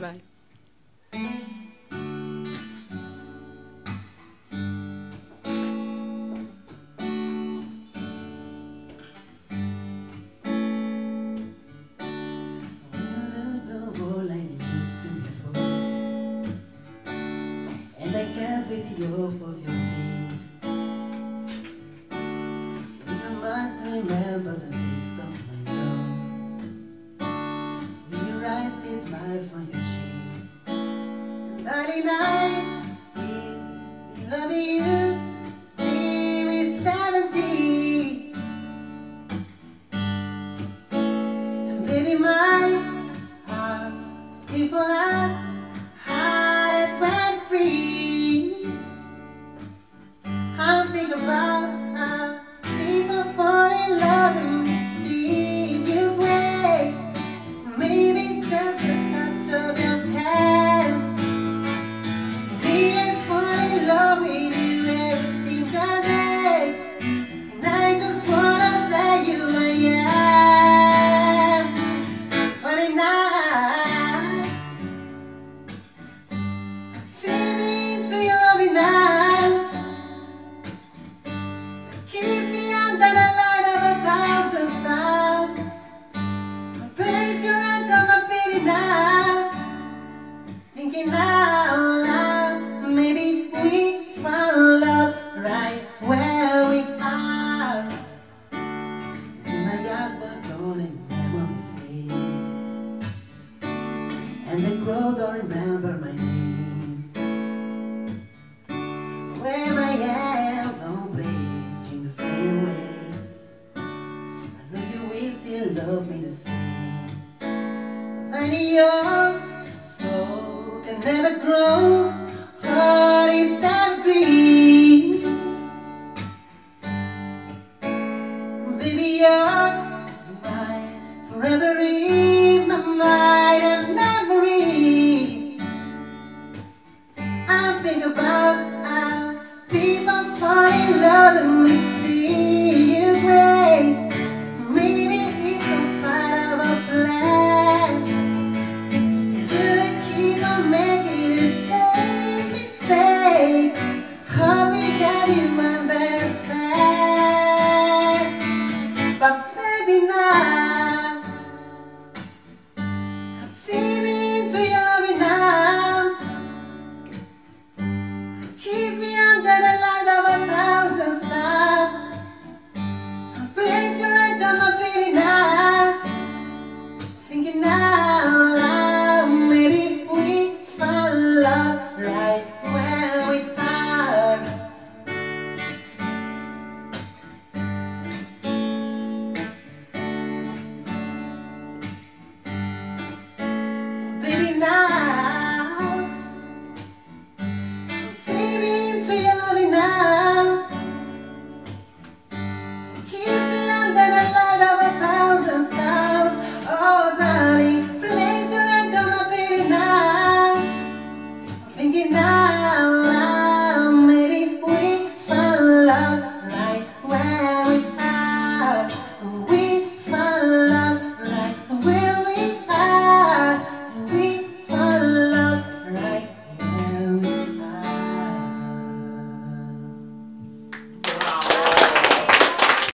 Bye. You off of your feet You must remember the taste of your eyes still smile from your cheeks And darling, I will be loving you. Till we're seventy. And baby, my heart for us Heart at 23 I think about my Thinking out loud Maybe we found love right where we are When my eyes gone and memory fades And the crowd don't remember my name where I am, don't place in the same way. I know you will still love me the same. Need your soul can never grow, But